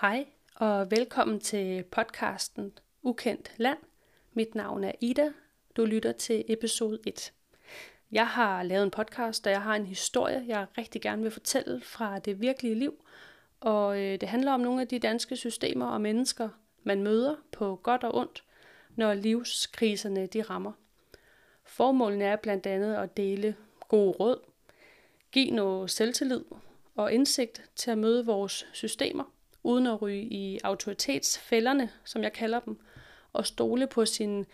Hej og velkommen til podcasten Ukendt Land. Mit navn er Ida. Du lytter til episode 1. Jeg har lavet en podcast, og jeg har en historie, jeg rigtig gerne vil fortælle fra det virkelige liv. Og øh, det handler om nogle af de danske systemer og mennesker, man møder på godt og ondt, når livskriserne de rammer. Formålet er blandt andet at dele gode råd, give noget selvtillid og indsigt til at møde vores systemer – uden at ryge i autoritetsfælderne, som jeg kalder dem, og stole på sin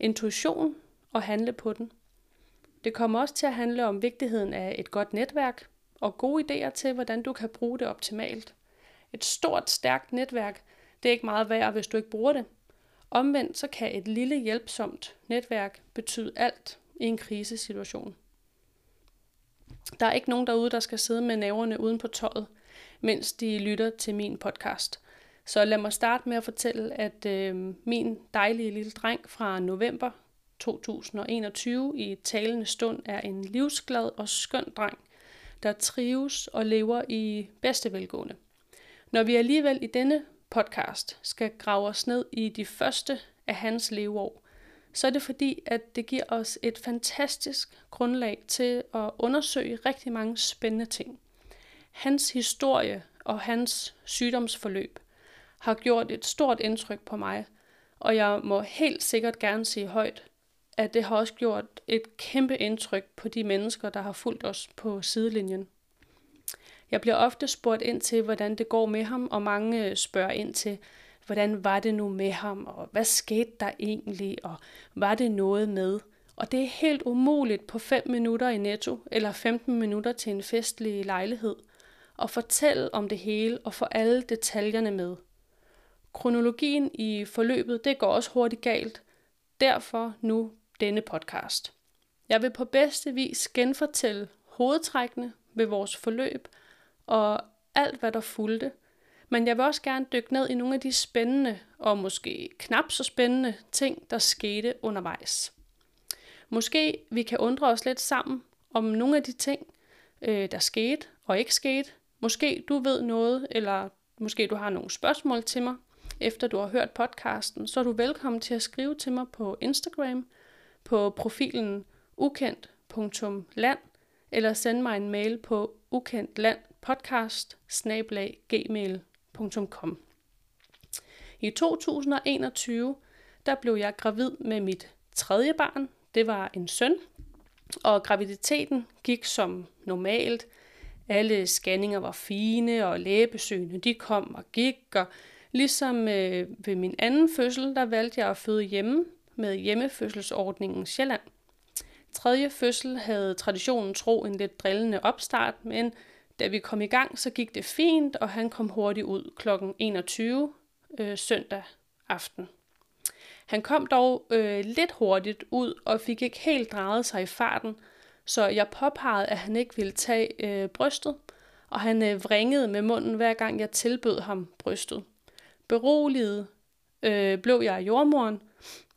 intuition og handle på den. Det kommer også til at handle om vigtigheden af et godt netværk og gode idéer til, hvordan du kan bruge det optimalt. Et stort, stærkt netværk, det er ikke meget værd, hvis du ikke bruger det. Omvendt så kan et lille hjælpsomt netværk betyde alt i en krisesituation. Der er ikke nogen derude, der skal sidde med næverne uden på tøjet – mens de lytter til min podcast. Så lad mig starte med at fortælle, at øh, min dejlige lille dreng fra november 2021 i talende stund er en livsglad og skøn dreng, der trives og lever i bedste velgående. Når vi alligevel i denne podcast skal grave os ned i de første af hans leveår, så er det fordi, at det giver os et fantastisk grundlag til at undersøge rigtig mange spændende ting. Hans historie og hans sygdomsforløb har gjort et stort indtryk på mig, og jeg må helt sikkert gerne sige højt, at det har også gjort et kæmpe indtryk på de mennesker, der har fulgt os på sidelinjen. Jeg bliver ofte spurgt ind til, hvordan det går med ham, og mange spørger ind til, hvordan var det nu med ham, og hvad skete der egentlig, og var det noget med? Og det er helt umuligt på 5 minutter i netto, eller 15 minutter til en festlig lejlighed – og fortælle om det hele og få alle detaljerne med. Kronologien i forløbet, det går også hurtigt galt. Derfor nu denne podcast. Jeg vil på bedste vis genfortælle hovedtrækkene ved vores forløb og alt, hvad der fulgte. Men jeg vil også gerne dykke ned i nogle af de spændende og måske knap så spændende ting, der skete undervejs. Måske vi kan undre os lidt sammen om nogle af de ting, øh, der skete og ikke skete, Måske du ved noget, eller måske du har nogle spørgsmål til mig, efter du har hørt podcasten, så er du velkommen til at skrive til mig på Instagram på profilen ukendt.land eller sende mig en mail på ukendtlandpodcast I 2021 der blev jeg gravid med mit tredje barn. Det var en søn, og graviditeten gik som normalt – alle scanninger var fine, og lægebesøgene de kom og gik, og ligesom øh, ved min anden fødsel, der valgte jeg at føde hjemme med hjemmefødselsordningen Sjælland. Tredje fødsel havde traditionen tro en lidt drillende opstart, men da vi kom i gang, så gik det fint, og han kom hurtigt ud kl. 21 øh, søndag aften. Han kom dog øh, lidt hurtigt ud og fik ikke helt drejet sig i farten, så jeg påpegede, at han ikke ville tage øh, brystet, og han øh, vringede med munden, hver gang jeg tilbød ham brystet. Beroliget øh, blev jeg jordmoren,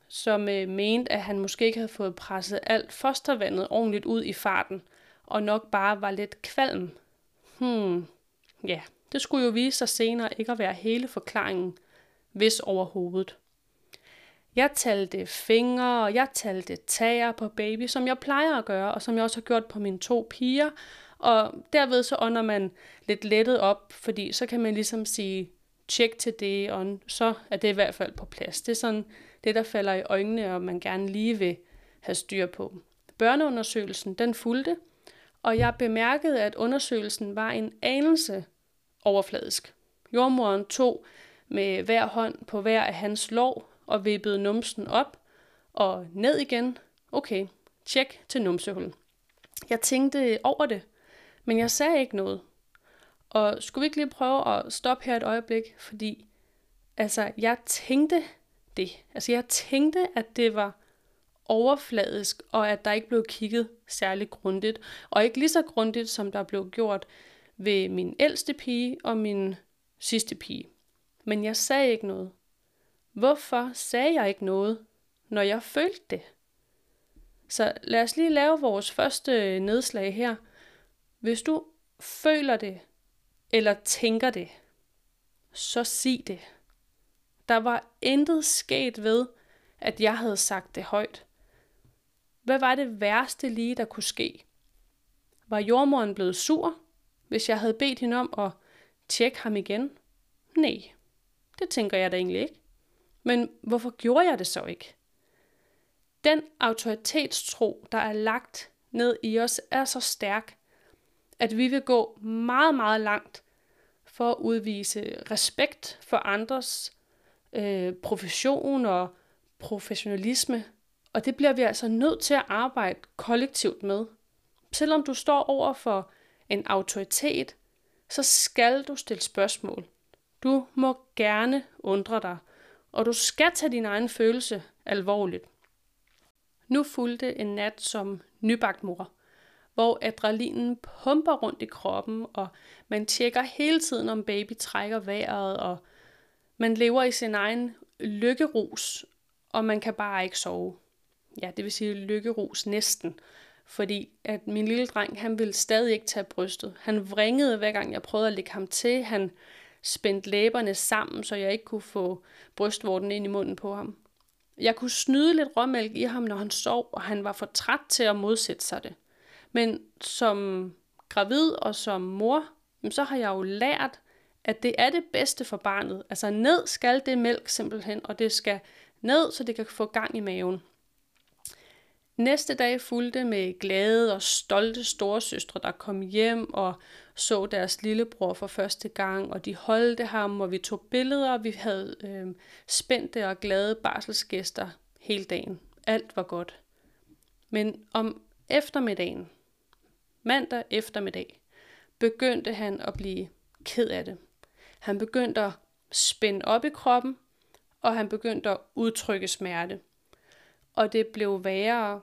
som øh, mente, at han måske ikke havde fået presset alt fostervandet ordentligt ud i farten, og nok bare var lidt kvalm. Hmm, ja, det skulle jo vise sig senere ikke at være hele forklaringen, hvis overhovedet. Jeg talte fingre, og jeg talte tager på baby, som jeg plejer at gøre, og som jeg også har gjort på mine to piger. Og derved så ånder man lidt lettet op, fordi så kan man ligesom sige tjek til det, og så er det i hvert fald på plads. Det er sådan det, der falder i øjnene, og man gerne lige vil have styr på. Børneundersøgelsen, den fulgte, og jeg bemærkede, at undersøgelsen var en anelse overfladisk. Jordmoren tog med hver hånd på hver af hans lov og vippede numsen op og ned igen. Okay, tjek til numsehul. Jeg tænkte over det, men jeg sagde ikke noget. Og skulle vi ikke lige prøve at stoppe her et øjeblik, fordi altså, jeg tænkte det. Altså, jeg tænkte, at det var overfladisk, og at der ikke blev kigget særlig grundigt. Og ikke lige så grundigt, som der blev gjort ved min ældste pige og min sidste pige. Men jeg sagde ikke noget. Hvorfor sagde jeg ikke noget, når jeg følte det? Så lad os lige lave vores første nedslag her. Hvis du føler det, eller tænker det, så sig det. Der var intet sket ved, at jeg havde sagt det højt. Hvad var det værste lige, der kunne ske? Var jordmoren blevet sur, hvis jeg havde bedt hende om at tjekke ham igen? Nej, det tænker jeg da egentlig ikke. Men hvorfor gjorde jeg det så ikke? Den autoritetstro, der er lagt ned i os, er så stærk, at vi vil gå meget, meget langt for at udvise respekt for andres øh, profession og professionalisme. Og det bliver vi altså nødt til at arbejde kollektivt med. Selvom du står over for en autoritet, så skal du stille spørgsmål. Du må gerne undre dig, og du skal tage din egen følelse alvorligt. Nu fulgte en nat som nybagt mor, hvor adrenalinen pumper rundt i kroppen, og man tjekker hele tiden, om baby trækker vejret, og man lever i sin egen lykkerus, og man kan bare ikke sove. Ja, det vil sige lykkerus næsten. Fordi at min lille dreng, han ville stadig ikke tage brystet. Han vringede hver gang jeg prøvede at lægge ham til. Han spændte læberne sammen, så jeg ikke kunne få brystvorten ind i munden på ham. Jeg kunne snyde lidt råmælk i ham, når han sov, og han var for træt til at modsætte sig det. Men som gravid og som mor, så har jeg jo lært, at det er det bedste for barnet. Altså ned skal det mælk simpelthen, og det skal ned, så det kan få gang i maven. Næste dag fulgte med glade og stolte storesøstre, der kom hjem og så deres lillebror for første gang, og de holdte ham, og vi tog billeder, og vi havde øh, spændte og glade barselsgæster hele dagen. Alt var godt. Men om eftermiddagen, mandag eftermiddag, begyndte han at blive ked af det. Han begyndte at spænde op i kroppen, og han begyndte at udtrykke smerte. Og det blev værre,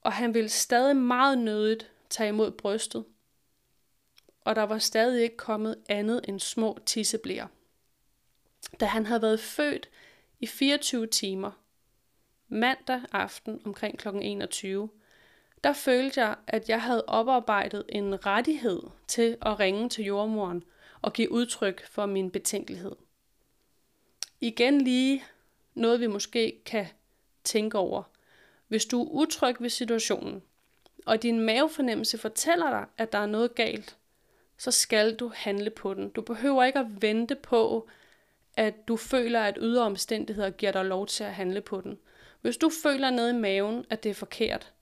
og han ville stadig meget nødigt tage imod brystet. Og der var stadig ikke kommet andet end små tisseblære. Da han havde været født i 24 timer, mandag aften omkring kl. 21, der følte jeg, at jeg havde oparbejdet en rettighed til at ringe til jordmoren og give udtryk for min betænkelighed. Igen lige noget, vi måske kan tænke over. Hvis du er utryg ved situationen, og din mavefornemmelse fortæller dig, at der er noget galt, så skal du handle på den. Du behøver ikke at vente på, at du føler, at ydre omstændigheder giver dig lov til at handle på den. Hvis du føler nede i maven, at det er forkert,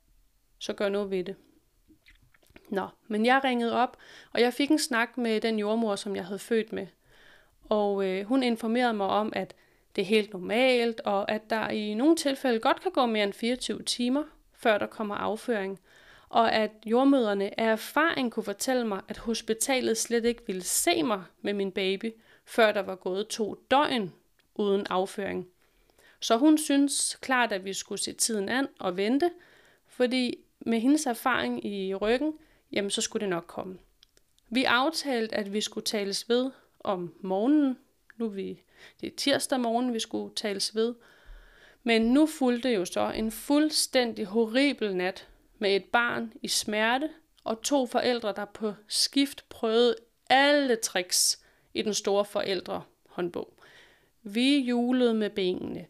så gør noget ved det. Nå, men jeg ringede op, og jeg fik en snak med den jordmor, som jeg havde født med. Og øh, hun informerede mig om, at det er helt normalt, og at der i nogle tilfælde godt kan gå mere end 24 timer, før der kommer afføring. Og at jordmøderne af erfaring kunne fortælle mig, at hospitalet slet ikke ville se mig med min baby, før der var gået to døgn uden afføring. Så hun synes klart, at vi skulle se tiden an og vente, fordi med hendes erfaring i ryggen, jamen så skulle det nok komme. Vi aftalte, at vi skulle tales ved om morgenen. Nu er vi, det er tirsdag morgen, vi skulle tales ved. Men nu fulgte jo så en fuldstændig horribel nat med et barn i smerte og to forældre, der på skift prøvede alle tricks i den store forældrehåndbog. Vi julede med benene.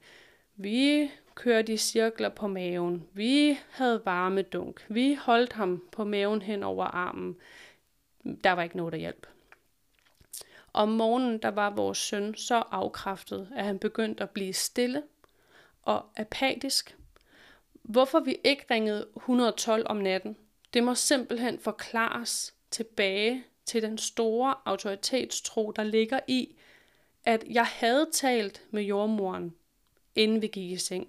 Vi kørte i cirkler på maven. Vi havde varme dunk. Vi holdt ham på maven hen over armen. Der var ikke noget, der hjalp. Om morgenen, der var vores søn så afkræftet, at han begyndte at blive stille og apatisk. Hvorfor vi ikke ringede 112 om natten, det må simpelthen forklares tilbage til den store autoritetstro, der ligger i, at jeg havde talt med jordmoren, inden vi gik i seng.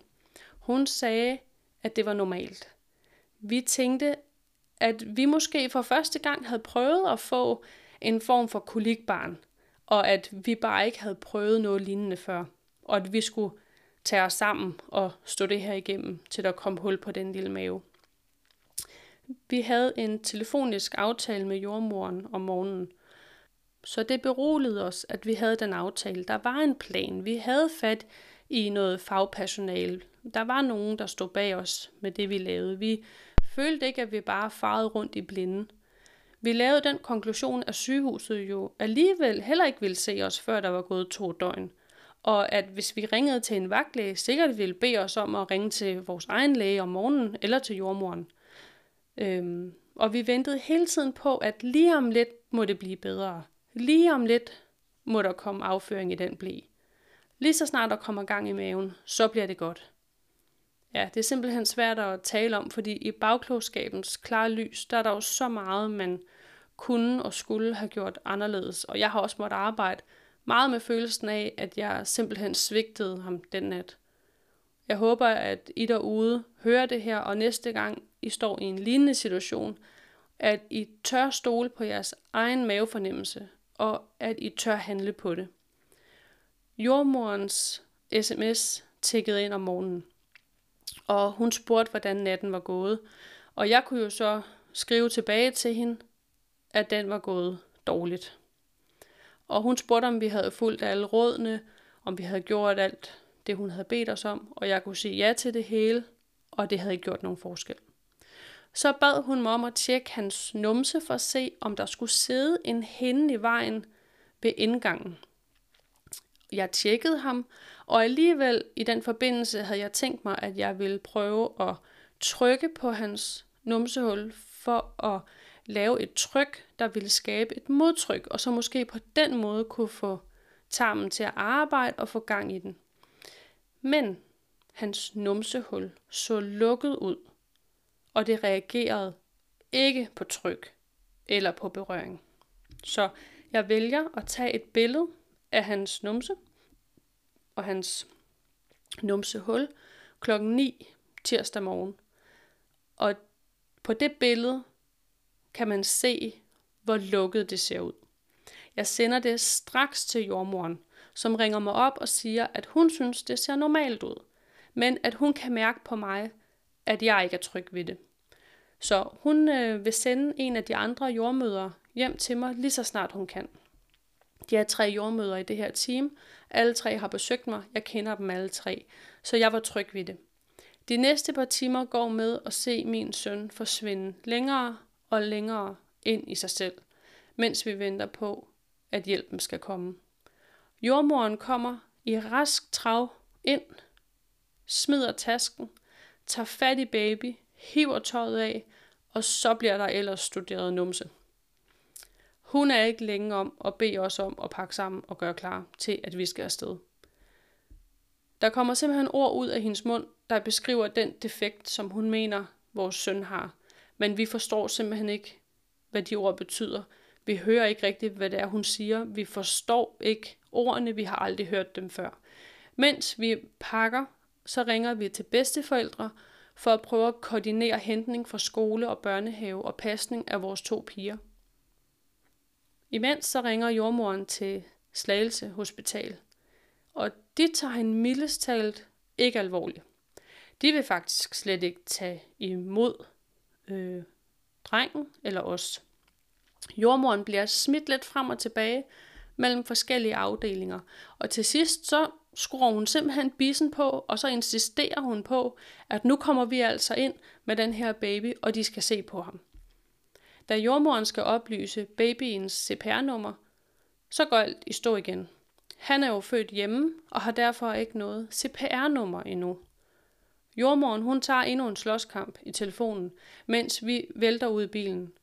Hun sagde, at det var normalt. Vi tænkte, at vi måske for første gang havde prøvet at få en form for kolikbarn, og at vi bare ikke havde prøvet noget lignende før, og at vi skulle tage os sammen og stå det her igennem, til der kom hul på den lille mave. Vi havde en telefonisk aftale med jordmoren om morgenen, så det beroligede os, at vi havde den aftale. Der var en plan. Vi havde fat i noget fagpersonale. Der var nogen, der stod bag os med det, vi lavede. Vi følte ikke, at vi bare farede rundt i blinde. Vi lavede den konklusion, at sygehuset jo alligevel heller ikke ville se os, før der var gået to døgn. Og at hvis vi ringede til en vagtlæge, sikkert ville bede os om at ringe til vores egen læge om morgenen eller til jordmoren. Øhm, og vi ventede hele tiden på, at lige om lidt må det blive bedre. Lige om lidt må der komme afføring i den blæ. Lige så snart der kommer gang i maven, så bliver det godt. Ja, det er simpelthen svært at tale om, fordi i bagklogskabens klare lys, der er der jo så meget, man kunne og skulle have gjort anderledes. Og jeg har også måttet arbejde meget med følelsen af, at jeg simpelthen svigtede ham den nat. Jeg håber, at I derude hører det her, og næste gang I står i en lignende situation, at I tør stole på jeres egen mavefornemmelse, og at I tør handle på det. Jordmorens sms tækkede ind om morgenen, og hun spurgte, hvordan natten var gået. Og jeg kunne jo så skrive tilbage til hende, at den var gået dårligt. Og hun spurgte, om vi havde fulgt alle rådene, om vi havde gjort alt det, hun havde bedt os om, og jeg kunne sige ja til det hele, og det havde ikke gjort nogen forskel. Så bad hun mig om at tjekke hans numse for at se, om der skulle sidde en hende i vejen ved indgangen. Jeg tjekkede ham, og alligevel i den forbindelse havde jeg tænkt mig, at jeg ville prøve at trykke på hans numsehul for at lave et tryk, der ville skabe et modtryk, og så måske på den måde kunne få tarmen til at arbejde og få gang i den. Men hans numsehul så lukket ud, og det reagerede ikke på tryk eller på berøring. Så jeg vælger at tage et billede af hans numse og hans numsehul klokken 9 tirsdag morgen. Og på det billede kan man se, hvor lukket det ser ud. Jeg sender det straks til jordmoren, som ringer mig op og siger, at hun synes, det ser normalt ud, men at hun kan mærke på mig, at jeg ikke er tryg ved det. Så hun øh, vil sende en af de andre jordmøder hjem til mig, lige så snart hun kan. De er tre jordmøder i det her team. Alle tre har besøgt mig. Jeg kender dem alle tre. Så jeg var tryg ved det. De næste par timer går med at se min søn forsvinde længere og længere ind i sig selv, mens vi venter på, at hjælpen skal komme. Jordmoren kommer i rask trav ind, smider tasken, tager fat i baby, hiver tøjet af, og så bliver der ellers studeret numse. Hun er ikke længe om at bede os om at pakke sammen og gøre klar til, at vi skal afsted. Der kommer simpelthen ord ud af hendes mund, der beskriver den defekt, som hun mener, vores søn har. Men vi forstår simpelthen ikke, hvad de ord betyder. Vi hører ikke rigtigt, hvad det er, hun siger. Vi forstår ikke ordene, vi har aldrig hørt dem før. Mens vi pakker, så ringer vi til bedsteforældre for at prøve at koordinere hentning fra skole og børnehave og pasning af vores to piger. Imens så ringer jordmoren til Slagelse Hospital, og de tager hende mildest talt ikke alvorligt. De vil faktisk slet ikke tage imod øh, drengen eller os. Jordmoren bliver smidt lidt frem og tilbage mellem forskellige afdelinger, og til sidst så skruer hun simpelthen bissen på, og så insisterer hun på, at nu kommer vi altså ind med den her baby, og de skal se på ham. Da jordmoren skal oplyse babyens CPR-nummer, så går alt i stå igen. Han er jo født hjemme og har derfor ikke noget CPR-nummer endnu. Jordmoren hun tager endnu en slåskamp i telefonen, mens vi vælter ud i bilen.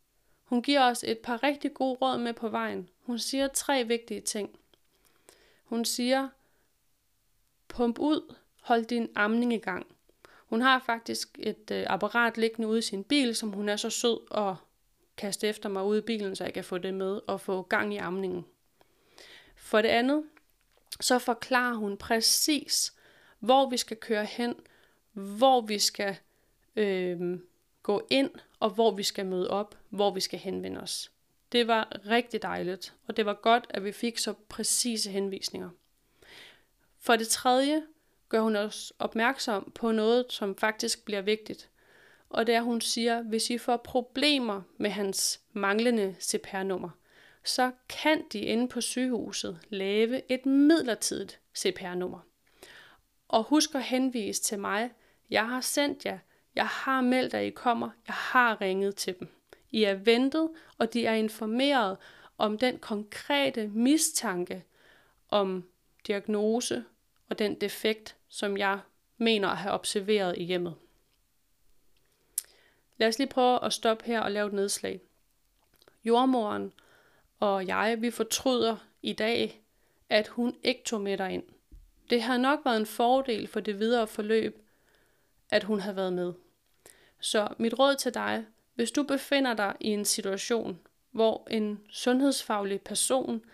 Hun giver os et par rigtig gode råd med på vejen. Hun siger tre vigtige ting. Hun siger, pump ud, hold din amning i gang. Hun har faktisk et øh, apparat liggende ude i sin bil, som hun er så sød og kaste efter mig ud i bilen, så jeg kan få det med og få gang i amningen. For det andet, så forklarer hun præcis, hvor vi skal køre hen, hvor vi skal øh, gå ind, og hvor vi skal møde op, hvor vi skal henvende os. Det var rigtig dejligt, og det var godt, at vi fik så præcise henvisninger. For det tredje gør hun os opmærksom på noget, som faktisk bliver vigtigt og det er, hun siger, hvis I får problemer med hans manglende CPR-nummer, så kan de inde på sygehuset lave et midlertidigt CPR-nummer. Og husk at henvise til mig. Jeg har sendt jer. Jeg har meldt, at I kommer. Jeg har ringet til dem. I er ventet, og de er informeret om den konkrete mistanke om diagnose og den defekt, som jeg mener at have observeret i hjemmet. Lad os lige prøve at stoppe her og lave et nedslag. Jordmoren og jeg, vi fortryder i dag, at hun ikke tog med dig ind. Det har nok været en fordel for det videre forløb, at hun havde været med. Så mit råd til dig, hvis du befinder dig i en situation, hvor en sundhedsfaglig person,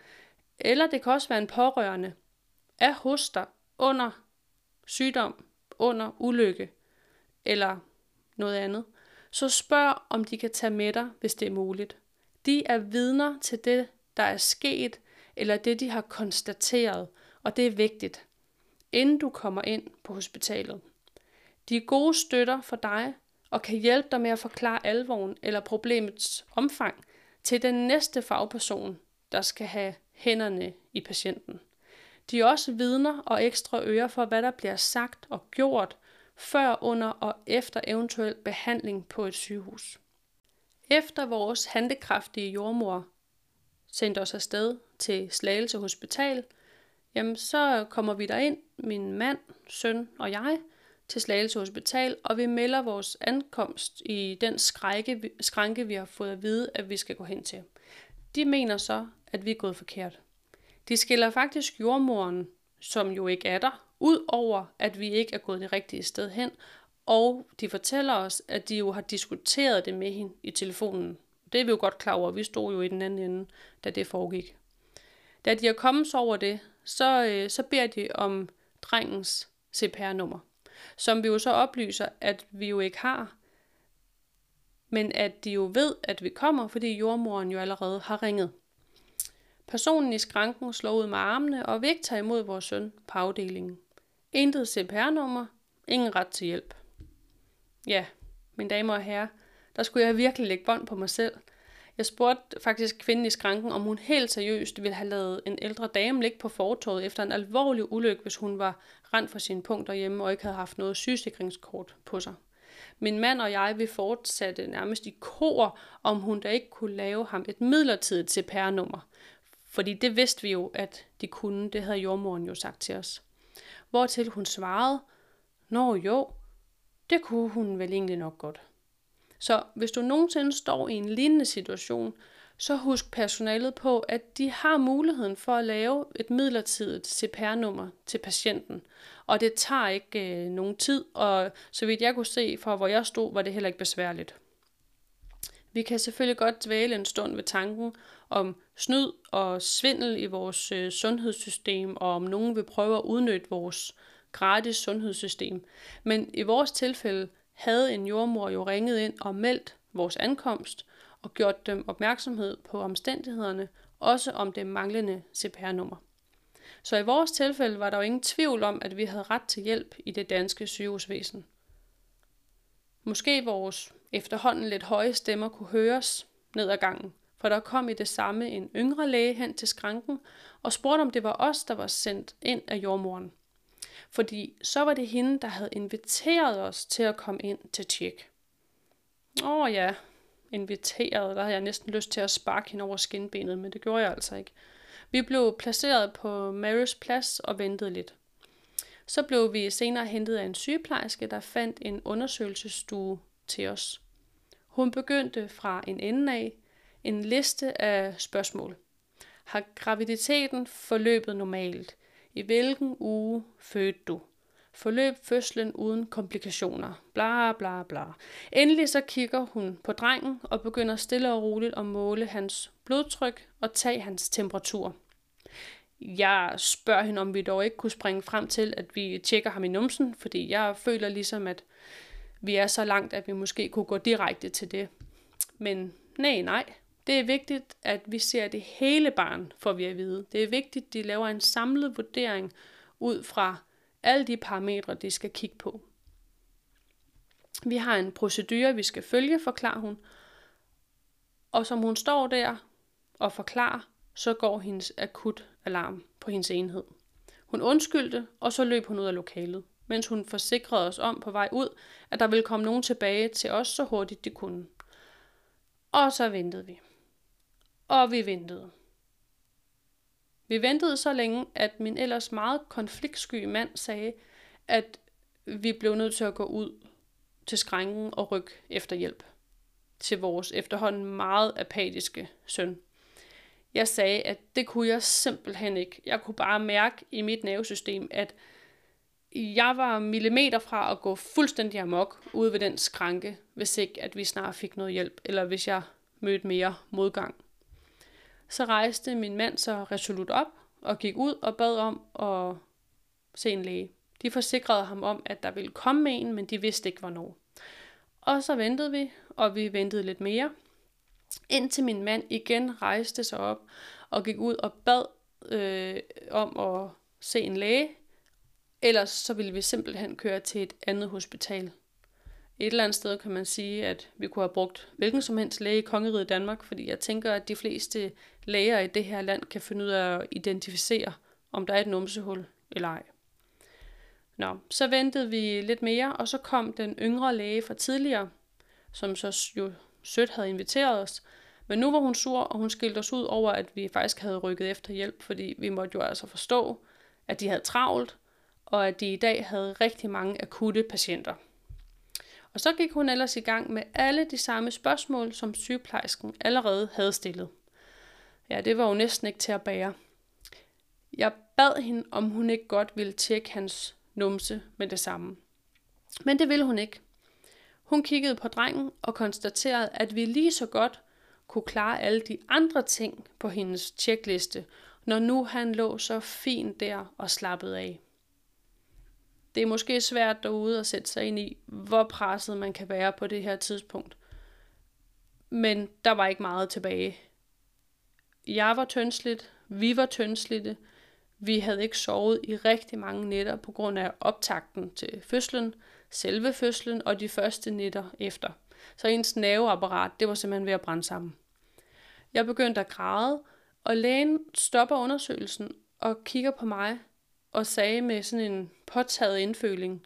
eller det kan også være en pårørende, er hos dig under sygdom, under ulykke eller noget andet, så spørg, om de kan tage med dig, hvis det er muligt. De er vidner til det, der er sket, eller det, de har konstateret, og det er vigtigt, inden du kommer ind på hospitalet. De er gode støtter for dig, og kan hjælpe dig med at forklare alvoren eller problemets omfang til den næste fagperson, der skal have hænderne i patienten. De er også vidner og ekstra ører for, hvad der bliver sagt og gjort, før, under og efter eventuel behandling på et sygehus. Efter vores handekraftige jordmor sendte os afsted til Slagelse Hospital, jamen så kommer vi derind, min mand, søn og jeg, til Slagelse Hospital, og vi melder vores ankomst i den skrække, skranke, vi har fået at vide, at vi skal gå hen til. De mener så, at vi er gået forkert. De skiller faktisk jordmoren, som jo ikke er der, ud over, at vi ikke er gået det rigtige sted hen, og de fortæller os, at de jo har diskuteret det med hende i telefonen. Det er vi jo godt klar over, vi stod jo i den anden ende, da det foregik. Da de er kommet over det, så, øh, så beder de om drengens CPR-nummer, som vi jo så oplyser, at vi jo ikke har, men at de jo ved, at vi kommer, fordi jordmoren jo allerede har ringet. Personen i skranken slår ud med armene og vil ikke tage imod vores søn på afdelingen. Intet CPR-nummer, ingen ret til hjælp. Ja, mine damer og herrer, der skulle jeg virkelig lægge bånd på mig selv. Jeg spurgte faktisk kvinden i skranken, om hun helt seriøst ville have lavet en ældre dame ligge på fortorvet efter en alvorlig ulykke, hvis hun var rent for sine punkter hjemme og ikke havde haft noget sygesikringskort på sig. Min mand og jeg, vi fortsatte nærmest i kor, om hun da ikke kunne lave ham et midlertidigt CPR-nummer. Fordi det vidste vi jo, at de kunne. Det havde jordmoren jo sagt til os. Hvortil hun svarede, Nå jo, det kunne hun vel egentlig nok godt. Så hvis du nogensinde står i en lignende situation, så husk personalet på, at de har muligheden for at lave et midlertidigt CPR-nummer til patienten. Og det tager ikke øh, nogen tid, og så vidt jeg kunne se fra hvor jeg stod, var det heller ikke besværligt. Vi kan selvfølgelig godt dvæle en stund ved tanken om snyd og svindel i vores øh, sundhedssystem, og om nogen vil prøve at udnytte vores gratis sundhedssystem. Men i vores tilfælde havde en jordmor jo ringet ind og meldt vores ankomst og gjort dem opmærksomhed på omstændighederne, også om det manglende CPR-nummer. Så i vores tilfælde var der jo ingen tvivl om, at vi havde ret til hjælp i det danske sygehusvæsen. Måske vores efterhånden lidt høje stemmer kunne høres ned ad gangen, for der kom i det samme en yngre læge hen til skranken og spurgte, om det var os, der var sendt ind af jordmoren. Fordi så var det hende, der havde inviteret os til at komme ind til tjek. Åh ja, inviteret, der havde jeg næsten lyst til at sparke hende over skinbenet, men det gjorde jeg altså ikke. Vi blev placeret på Marys plads og ventede lidt. Så blev vi senere hentet af en sygeplejerske, der fandt en undersøgelsesstue til os. Hun begyndte fra en ende af en liste af spørgsmål. Har graviditeten forløbet normalt? I hvilken uge fødte du? Forløb fødslen uden komplikationer. Bla bla bla. Endelig så kigger hun på drengen og begynder stille og roligt at måle hans blodtryk og tage hans temperatur. Jeg spørger hende, om vi dog ikke kunne springe frem til, at vi tjekker ham i numsen, fordi jeg føler ligesom, at vi er så langt, at vi måske kunne gå direkte til det. Men nej, nej. Det er vigtigt, at vi ser det hele barn, får vi at vide. Det er vigtigt, at de laver en samlet vurdering ud fra alle de parametre, de skal kigge på. Vi har en procedure, vi skal følge, forklarer hun. Og som hun står der og forklarer, så går hendes akut alarm på hendes enhed. Hun undskyldte, og så løb hun ud af lokalet, mens hun forsikrede os om på vej ud, at der ville komme nogen tilbage til os så hurtigt de kunne. Og så ventede vi. Og vi ventede. Vi ventede så længe, at min ellers meget konfliktsky mand sagde, at vi blev nødt til at gå ud til skrænken og rykke efter hjælp til vores efterhånden meget apatiske søn. Jeg sagde, at det kunne jeg simpelthen ikke. Jeg kunne bare mærke i mit nervesystem, at jeg var millimeter fra at gå fuldstændig amok ude ved den skranke, hvis ikke at vi snart fik noget hjælp, eller hvis jeg mødte mere modgang. Så rejste min mand så resolut op og gik ud og bad om at se en læge. De forsikrede ham om, at der ville komme en, men de vidste ikke hvornår. Og så ventede vi, og vi ventede lidt mere, indtil min mand igen rejste sig op og gik ud og bad øh, om at se en læge, ellers så ville vi simpelthen køre til et andet hospital. Et eller andet sted kan man sige, at vi kunne have brugt hvilken som helst læge i kongeriget Danmark, fordi jeg tænker, at de fleste læger i det her land kan finde ud af at identificere, om der er et numsehul eller ej. Nå, så ventede vi lidt mere, og så kom den yngre læge fra tidligere, som så jo sødt havde inviteret os. Men nu var hun sur, og hun skilte os ud over, at vi faktisk havde rykket efter hjælp, fordi vi måtte jo altså forstå, at de havde travlt, og at de i dag havde rigtig mange akutte patienter. Og så gik hun ellers i gang med alle de samme spørgsmål, som sygeplejersken allerede havde stillet. Ja, det var jo næsten ikke til at bære. Jeg bad hende, om hun ikke godt ville tjekke hans numse med det samme. Men det ville hun ikke. Hun kiggede på drengen og konstaterede, at vi lige så godt kunne klare alle de andre ting på hendes tjekliste, når nu han lå så fint der og slappede af. Det er måske svært derude at sætte sig ind i, hvor presset man kan være på det her tidspunkt. Men der var ikke meget tilbage. Jeg var tyndsligt, vi var tyndslidte, vi havde ikke sovet i rigtig mange nætter på grund af optakten til fødslen, selve fødslen og de første nætter efter. Så ens nerveapparat, det var simpelthen ved at brænde sammen. Jeg begyndte at græde, og lægen stopper undersøgelsen og kigger på mig og sagde med sådan en påtaget indføling,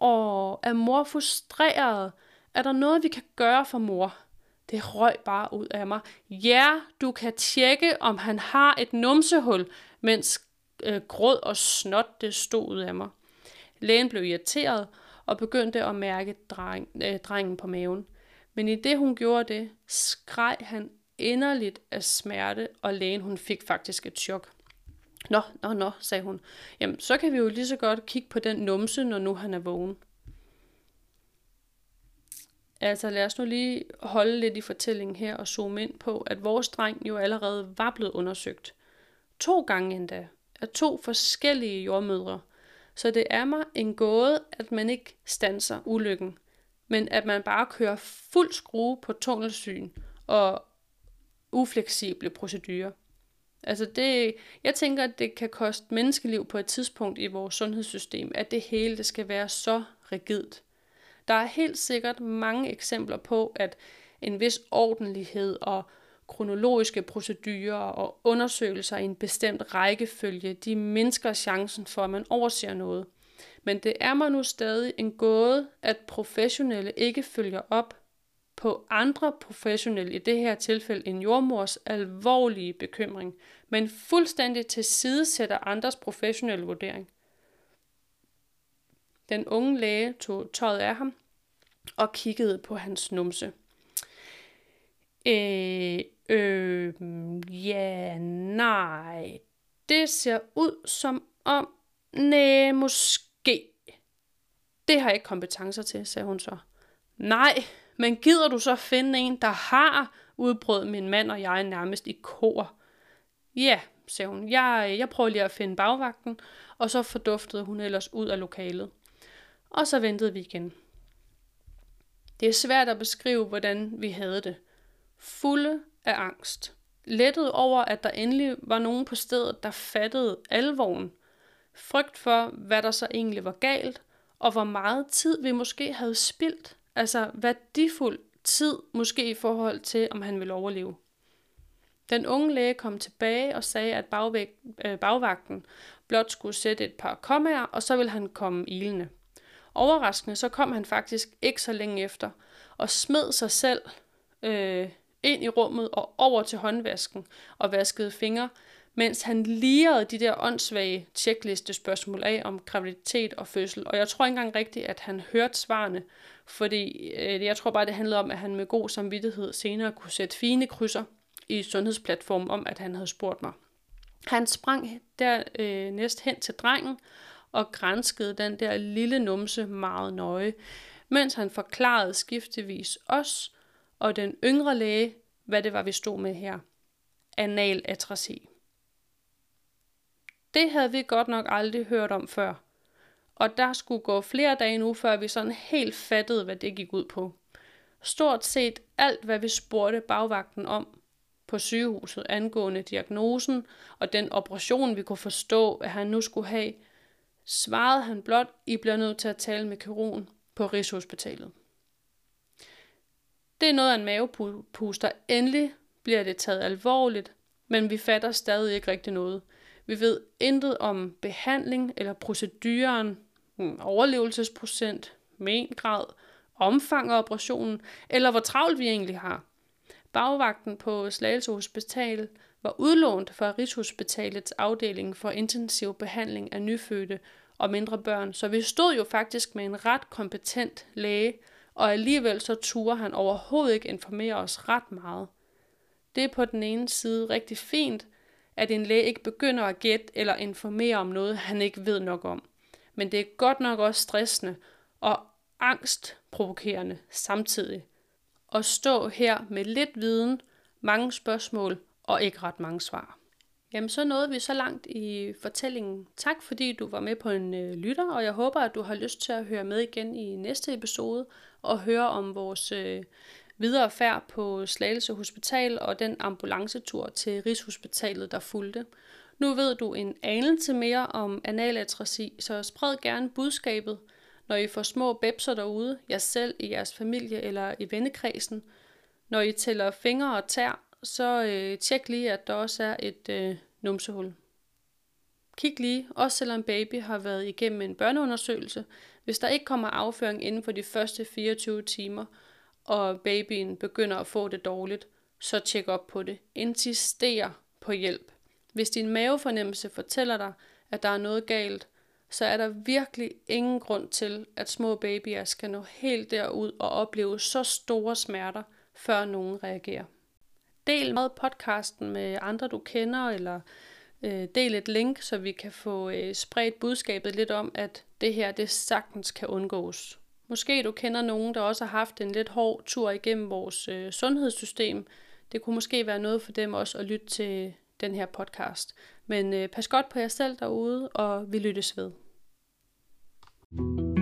Åh, er mor frustreret? Er der noget, vi kan gøre for mor? Det røg bare ud af mig. Ja, du kan tjekke, om han har et numsehul, mens øh, gråd og snot det stod ud af mig. Lægen blev irriteret og begyndte at mærke dreng, øh, drengen på maven. Men i det hun gjorde det, skreg han inderligt af smerte, og lægen hun fik faktisk et chok. Nå, nå, nå, sagde hun. Jamen, så kan vi jo lige så godt kigge på den numse, når nu han er vågen. Altså lad os nu lige holde lidt i fortællingen her og zoome ind på, at vores dreng jo allerede var blevet undersøgt. To gange endda af to forskellige jordmødre. Så det er mig en gåde, at man ikke stanser ulykken, men at man bare kører fuld skrue på tunnelsyn og ufleksible procedurer. Altså det, jeg tænker, at det kan koste menneskeliv på et tidspunkt i vores sundhedssystem, at det hele det skal være så rigidt. Der er helt sikkert mange eksempler på, at en vis ordentlighed og kronologiske procedurer og undersøgelser i en bestemt rækkefølge, de mindsker chancen for, at man overser noget. Men det er mig nu stadig en gåde, at professionelle ikke følger op på andre professionelle, i det her tilfælde en jordmors alvorlige bekymring, men fuldstændig til andres professionelle vurdering. Den unge læge tog tøjet af ham og kiggede på hans numse. Øh, Øh, ja, nej. Det ser ud som om, nej, måske. Det har jeg ikke kompetencer til, sagde hun så. Nej, men gider du så finde en, der har, udbrød min mand og jeg nærmest i kor. Ja, sagde hun. Jeg, jeg prøver lige at finde bagvagten, og så forduftede hun ellers ud af lokalet. Og så ventede vi igen. Det er svært at beskrive, hvordan vi havde det. Fulde af angst. Lettet over, at der endelig var nogen på stedet, der fattede alvoren. Frygt for, hvad der så egentlig var galt, og hvor meget tid vi måske havde spildt. Altså værdifuld tid, måske i forhold til, om han ville overleve. Den unge læge kom tilbage og sagde, at bagvæg, øh, bagvagten blot skulle sætte et par kommaer, og så ville han komme ilende. Overraskende så kom han faktisk ikke så længe efter, og smed sig selv øh, ind i rummet og over til håndvasken og vaskede fingre, mens han lirede de der åndssvage checklistespørgsmål af om graviditet og fødsel. Og jeg tror ikke engang rigtigt, at han hørte svarene, fordi øh, jeg tror bare, det handlede om, at han med god samvittighed senere kunne sætte fine krydser i sundhedsplatformen om, at han havde spurgt mig. Han sprang der øh, næst hen til drengen og grænskede den der lille numse meget nøje, mens han forklarede skiftevis os og den yngre læge, hvad det var, vi stod med her. Anal atrasi. Det havde vi godt nok aldrig hørt om før. Og der skulle gå flere dage nu, før vi sådan helt fattede, hvad det gik ud på. Stort set alt, hvad vi spurgte bagvagten om på sygehuset angående diagnosen og den operation, vi kunne forstå, at han nu skulle have, svarede han blot, I bliver nødt til at tale med kirurgen på Rigshospitalet. Det er noget af en mavepuster. Endelig bliver det taget alvorligt, men vi fatter stadig ikke rigtig noget. Vi ved intet om behandling eller proceduren, hmm, overlevelsesprocent, mengrad, omfang af operationen, eller hvor travlt vi egentlig har. Bagvagten på Slagelse Hospital var udlånt fra Rigshospitalets afdeling for intensiv behandling af nyfødte og mindre børn, så vi stod jo faktisk med en ret kompetent læge, og alligevel så turde han overhovedet ikke informere os ret meget. Det er på den ene side rigtig fint, at en læge ikke begynder at gætte eller informere om noget, han ikke ved nok om. Men det er godt nok også stressende og angstprovokerende samtidig. At stå her med lidt viden, mange spørgsmål og ikke ret mange svar. Jamen, så nåede vi så langt i fortællingen. Tak fordi du var med på en øh, lytter, og jeg håber, at du har lyst til at høre med igen i næste episode og høre om vores øh, videre færd på Slagelse Hospital og den ambulancetur til Rigshospitalet, der fulgte. Nu ved du en anelse mere om analatrasi, så spred gerne budskabet, når I får små bebser derude, jer selv, i jeres familie eller i vennekredsen. Når I tæller fingre og tær, så øh, tjek lige, at der også er et øh, numsehul. Kig lige, også selvom baby har været igennem en børneundersøgelse, hvis der ikke kommer afføring inden for de første 24 timer, og babyen begynder at få det dårligt, så tjek op på det. Insister på hjælp. Hvis din mavefornemmelse fortæller dig, at der er noget galt, så er der virkelig ingen grund til, at små babyer skal nå helt derud og opleve så store smerter, før nogen reagerer. Del med podcasten med andre, du kender, eller øh, del et link, så vi kan få øh, spredt budskabet lidt om, at det her det sagtens kan undgås. Måske du kender nogen, der også har haft en lidt hård tur igennem vores øh, sundhedssystem. Det kunne måske være noget for dem også at lytte til den her podcast. Men øh, pas godt på jer selv derude, og vi lyttes ved. thank you